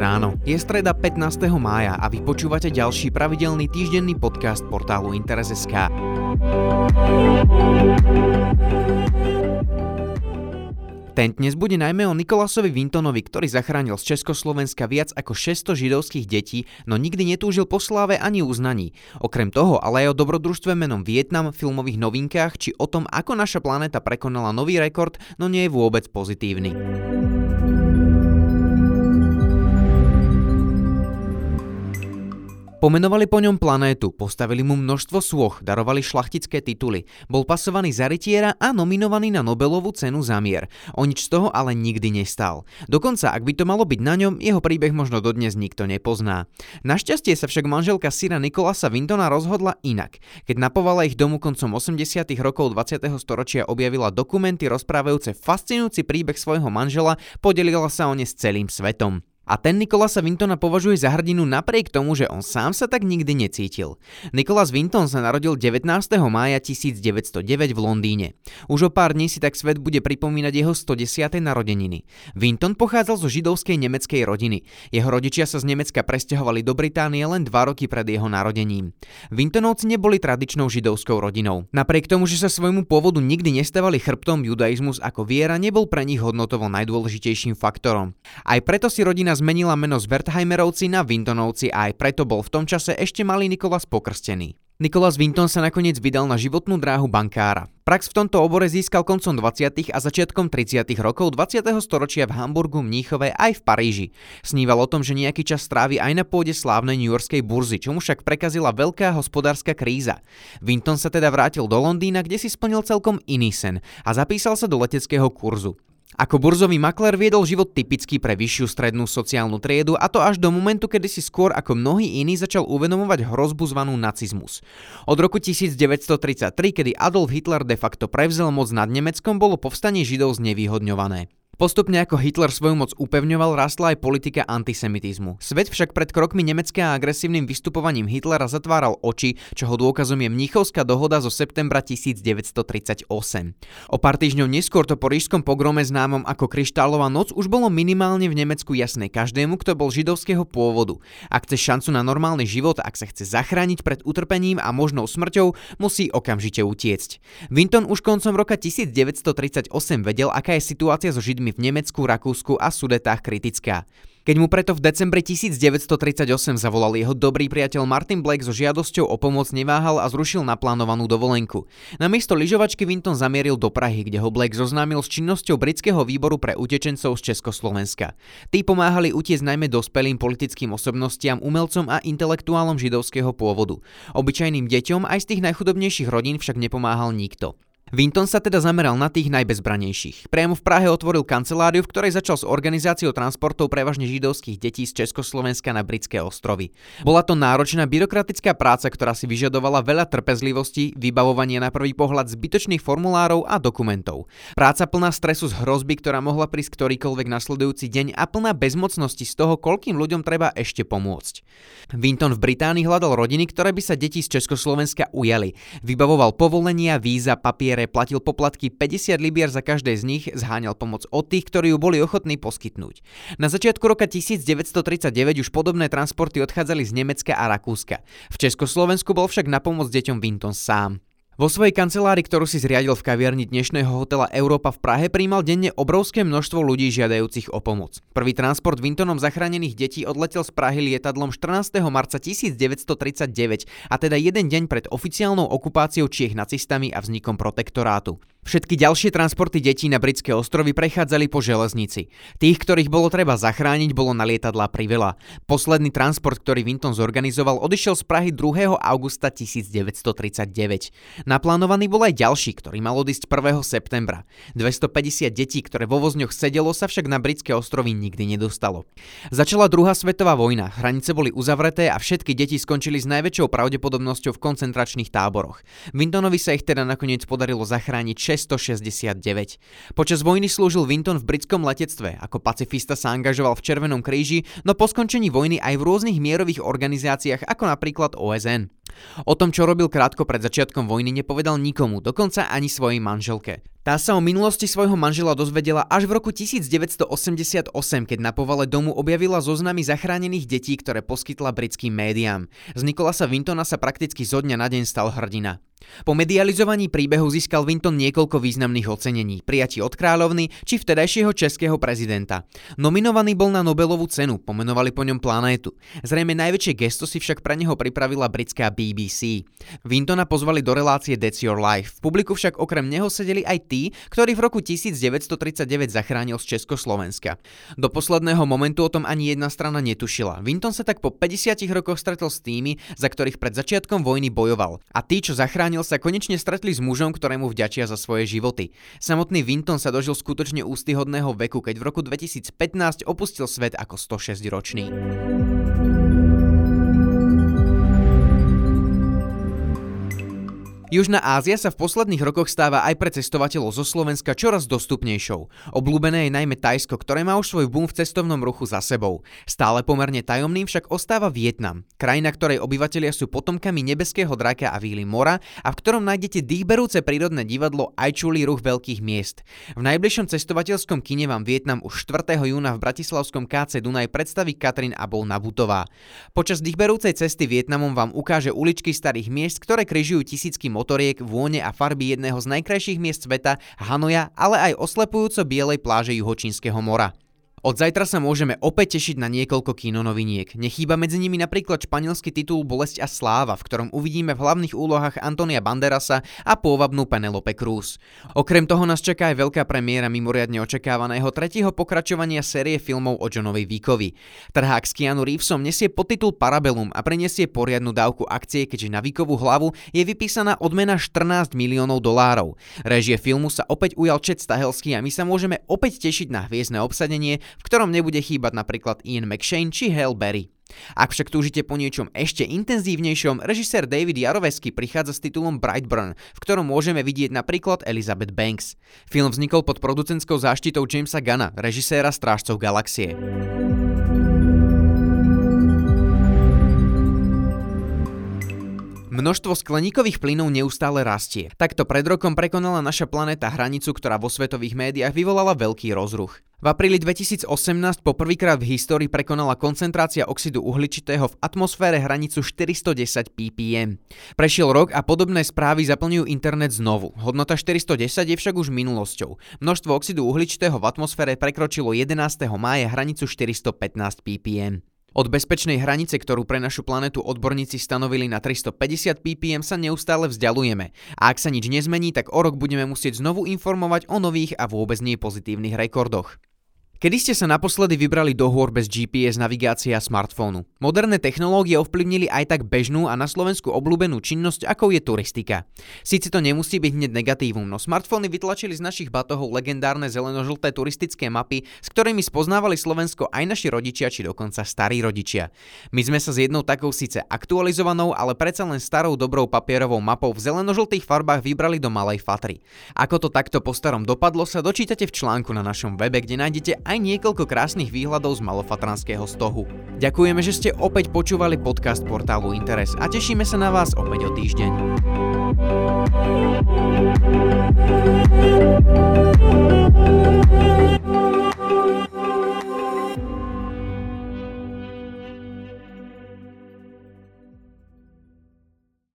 ráno. Je streda 15. mája a vy počúvate ďalší pravidelný týždenný podcast portálu Interes.sk. Ten dnes bude najmä o Nikolasovi Vintonovi, ktorý zachránil z Československa viac ako 600 židovských detí, no nikdy netúžil po sláve ani uznaní. Okrem toho ale aj o dobrodružstve menom Vietnam, filmových novinkách, či o tom, ako naša planéta prekonala nový rekord, no nie je vôbec pozitívny. Pomenovali po ňom planétu, postavili mu množstvo sôch, darovali šlachtické tituly, bol pasovaný za rytiera a nominovaný na Nobelovú cenu za mier. O nič z toho ale nikdy nestal. Dokonca, ak by to malo byť na ňom, jeho príbeh možno dodnes nikto nepozná. Našťastie sa však manželka Syra Nikolasa Vintona rozhodla inak. Keď napovala ich domu koncom 80. rokov 20. storočia objavila dokumenty rozprávajúce fascinujúci príbeh svojho manžela, podelila sa o ne s celým svetom. A ten Nikolasa Vintona považuje za hrdinu napriek tomu, že on sám sa tak nikdy necítil. Nikolas Vinton sa narodil 19. mája 1909 v Londýne. Už o pár dní si tak svet bude pripomínať jeho 110. narodeniny. Vinton pochádzal zo židovskej nemeckej rodiny. Jeho rodičia sa z Nemecka presťahovali do Británie len dva roky pred jeho narodením. Vintonovci neboli tradičnou židovskou rodinou. Napriek tomu, že sa svojmu pôvodu nikdy nestávali chrbtom, judaizmus ako viera nebol pre nich hodnotovo najdôležitejším faktorom. Aj preto si rodina zmenila meno z Wertheimerovci na Vintonovci a aj preto bol v tom čase ešte malý Nikolas pokrstený. Nikolás Vinton sa nakoniec vydal na životnú dráhu bankára. Prax v tomto obore získal koncom 20. a začiatkom 30. rokov 20. storočia v Hamburgu, Mníchove aj v Paríži. Sníval o tom, že nejaký čas strávi aj na pôde slávnej Yorkskej burzy, čo mu však prekazila veľká hospodárska kríza. Vinton sa teda vrátil do Londýna, kde si splnil celkom iný sen a zapísal sa do leteckého kurzu. Ako burzový makler viedol život typický pre vyššiu strednú sociálnu triedu a to až do momentu, kedy si skôr ako mnohí iní začal uvedomovať hrozbu zvanú nacizmus. Od roku 1933, kedy Adolf Hitler de facto prevzal moc nad Nemeckom, bolo povstanie Židov znevýhodňované. Postupne ako Hitler svoju moc upevňoval, rastla aj politika antisemitizmu. Svet však pred krokmi Nemecka a agresívnym vystupovaním Hitlera zatváral oči, čoho dôkazom je Mnichovská dohoda zo septembra 1938. O pár týždňov neskôr to po rížskom pogrome známom ako Kryštálová noc už bolo minimálne v Nemecku jasné každému, kto bol židovského pôvodu. Ak chce šancu na normálny život, ak sa chce zachrániť pred utrpením a možnou smrťou, musí okamžite utiecť. Winton už koncom roka 1938 vedel, aká je situácia so Židmi v Nemecku, Rakúsku a Sudetách kritická. Keď mu preto v decembri 1938 zavolal jeho dobrý priateľ Martin Blake so žiadosťou o pomoc, neváhal a zrušil naplánovanú dovolenku. Namiesto lyžovačky Vinton zamieril do Prahy, kde ho Blake zoznámil s činnosťou britského výboru pre utečencov z Československa. Tí pomáhali utiecť najmä dospelým politickým osobnostiam, umelcom a intelektuálom židovského pôvodu. Obyčajným deťom aj z tých najchudobnejších rodín však nepomáhal nikto. Vinton sa teda zameral na tých najbezbranejších. Priamo v Prahe otvoril kanceláriu, v ktorej začal s organizáciou transportov prevažne židovských detí z Československa na britské ostrovy. Bola to náročná byrokratická práca, ktorá si vyžadovala veľa trpezlivosti, vybavovanie na prvý pohľad zbytočných formulárov a dokumentov. Práca plná stresu z hrozby, ktorá mohla prísť ktorýkoľvek nasledujúci deň a plná bezmocnosti z toho, koľkým ľuďom treba ešte pomôcť. Vinton v Británii hľadal rodiny, ktoré by sa deti z Československa ujali. Vybavoval povolenia, víza, papiere ktoré platil poplatky 50 libier za každé z nich, zháňal pomoc od tých, ktorí ju boli ochotní poskytnúť. Na začiatku roka 1939 už podobné transporty odchádzali z Nemecka a Rakúska. V Československu bol však na pomoc deťom Vinton sám. Vo svojej kancelárii, ktorú si zriadil v kaviarni dnešného hotela Európa v Prahe, príjmal denne obrovské množstvo ľudí žiadajúcich o pomoc. Prvý transport Vintonom zachránených detí odletel z Prahy lietadlom 14. marca 1939 a teda jeden deň pred oficiálnou okupáciou Čiech nacistami a vznikom protektorátu. Všetky ďalšie transporty detí na britské ostrovy prechádzali po železnici. Tých, ktorých bolo treba zachrániť, bolo na lietadlá priveľa. Posledný transport, ktorý Vinton zorganizoval, odišiel z Prahy 2. augusta 1939. Naplánovaný bol aj ďalší, ktorý mal odísť 1. septembra. 250 detí, ktoré vo vozňoch sedelo, sa však na britské ostrovy nikdy nedostalo. Začala druhá svetová vojna, hranice boli uzavreté a všetky deti skončili s najväčšou pravdepodobnosťou v koncentračných táboroch. Vintonovi sa ich teda nakoniec podarilo zachrániť 669. Počas vojny slúžil Winton v britskom letectve, ako pacifista sa angažoval v Červenom kríži, no po skončení vojny aj v rôznych mierových organizáciách, ako napríklad OSN. O tom, čo robil krátko pred začiatkom vojny, nepovedal nikomu, dokonca ani svojej manželke. Tá sa o minulosti svojho manžela dozvedela až v roku 1988, keď na povale domu objavila zoznamy zachránených detí, ktoré poskytla britským médiám. Z Nikolasa Wintona sa prakticky zo dňa na deň stal hrdina. Po medializovaní príbehu získal Vinton niekoľko významných ocenení, prijatí od kráľovny či vtedajšieho českého prezidenta. Nominovaný bol na Nobelovú cenu, pomenovali po ňom planétu. Zrejme najväčšie gesto si však pre neho pripravila britská BBC. Vintona pozvali do relácie That's Your Life. V publiku však okrem neho sedeli aj tí, ktorí v roku 1939 zachránil z Československa. Do posledného momentu o tom ani jedna strana netušila. Vinton sa tak po 50 rokoch stretol s tými, za ktorých pred začiatkom vojny bojoval. A tí, čo zachránil zachránil, sa konečne stretli s mužom, ktorému vďačia za svoje životy. Samotný Vinton sa dožil skutočne ústyhodného veku, keď v roku 2015 opustil svet ako 106 Južná Ázia sa v posledných rokoch stáva aj pre cestovateľov zo Slovenska čoraz dostupnejšou. Obľúbené je najmä Tajsko, ktoré má už svoj boom v cestovnom ruchu za sebou. Stále pomerne tajomným však ostáva Vietnam, krajina, ktorej obyvatelia sú potomkami nebeského draka a víly mora a v ktorom nájdete dýchberúce prírodné divadlo aj čulý ruch veľkých miest. V najbližšom cestovateľskom kine vám Vietnam už 4. júna v bratislavskom KC Dunaj predstaví Katrin Abol Nabutová. Počas dýchberúcej cesty Vietnamom vám ukáže uličky starých miest, ktoré križujú tisícky motoriek, vône a farby jedného z najkrajších miest sveta, Hanoja, ale aj oslepujúco bielej pláže Juhočínskeho mora. Od zajtra sa môžeme opäť tešiť na niekoľko kinonoviniek. Nechýba medzi nimi napríklad španielský titul Bolesť a sláva, v ktorom uvidíme v hlavných úlohách Antonia Banderasa a pôvabnú Penelope Cruz. Okrem toho nás čaká aj veľká premiéra mimoriadne očakávaného tretieho pokračovania série filmov o Johnovi Víkovi. Trhák s Keanu Reevesom nesie podtitul Parabellum a prinesie poriadnu dávku akcie, keďže na Víkovú hlavu je vypísaná odmena 14 miliónov dolárov. Režie filmu sa opäť ujal Chet Stahelský a my sa môžeme opäť tešiť na hviezdne obsadenie, v ktorom nebude chýbať napríklad Ian McShane či Hale Berry. Ak však túžite po niečom ešte intenzívnejšom, režisér David Jarovesky prichádza s titulom Brightburn, v ktorom môžeme vidieť napríklad Elizabeth Banks. Film vznikol pod producentskou záštitou Jamesa Gana, režiséra Strážcov galaxie. Množstvo skleníkových plynov neustále rastie. Takto pred rokom prekonala naša planéta hranicu, ktorá vo svetových médiách vyvolala veľký rozruch. V apríli 2018 poprvýkrát v histórii prekonala koncentrácia oxidu uhličitého v atmosfére hranicu 410 ppm. Prešiel rok a podobné správy zaplňujú internet znovu. Hodnota 410 je však už minulosťou. Množstvo oxidu uhličitého v atmosfére prekročilo 11. mája hranicu 415 ppm. Od bezpečnej hranice, ktorú pre našu planetu odborníci stanovili na 350 ppm sa neustále vzdialujeme. A ak sa nič nezmení, tak o rok budeme musieť znovu informovať o nových a vôbec nie pozitívnych rekordoch. Kedy ste sa naposledy vybrali do hôr bez GPS navigácie a smartfónu? Moderné technológie ovplyvnili aj tak bežnú a na Slovensku obľúbenú činnosť, ako je turistika. Síce to nemusí byť hneď negatívum, no smartfóny vytlačili z našich batohov legendárne zelenožlté turistické mapy, s ktorými spoznávali Slovensko aj naši rodičia či dokonca starí rodičia. My sme sa s jednou takou síce aktualizovanou, ale predsa len starou dobrou papierovou mapou v zelenožltých farbách vybrali do Malej Fatry. Ako to takto po starom dopadlo sa dočítate v článku na našom webe, kde nájdete aj niekoľko krásnych výhľadov z malofatranského stohu. Ďakujeme, že ste opäť počúvali podcast portálu Interes a tešíme sa na vás opäť o týždeň. thank you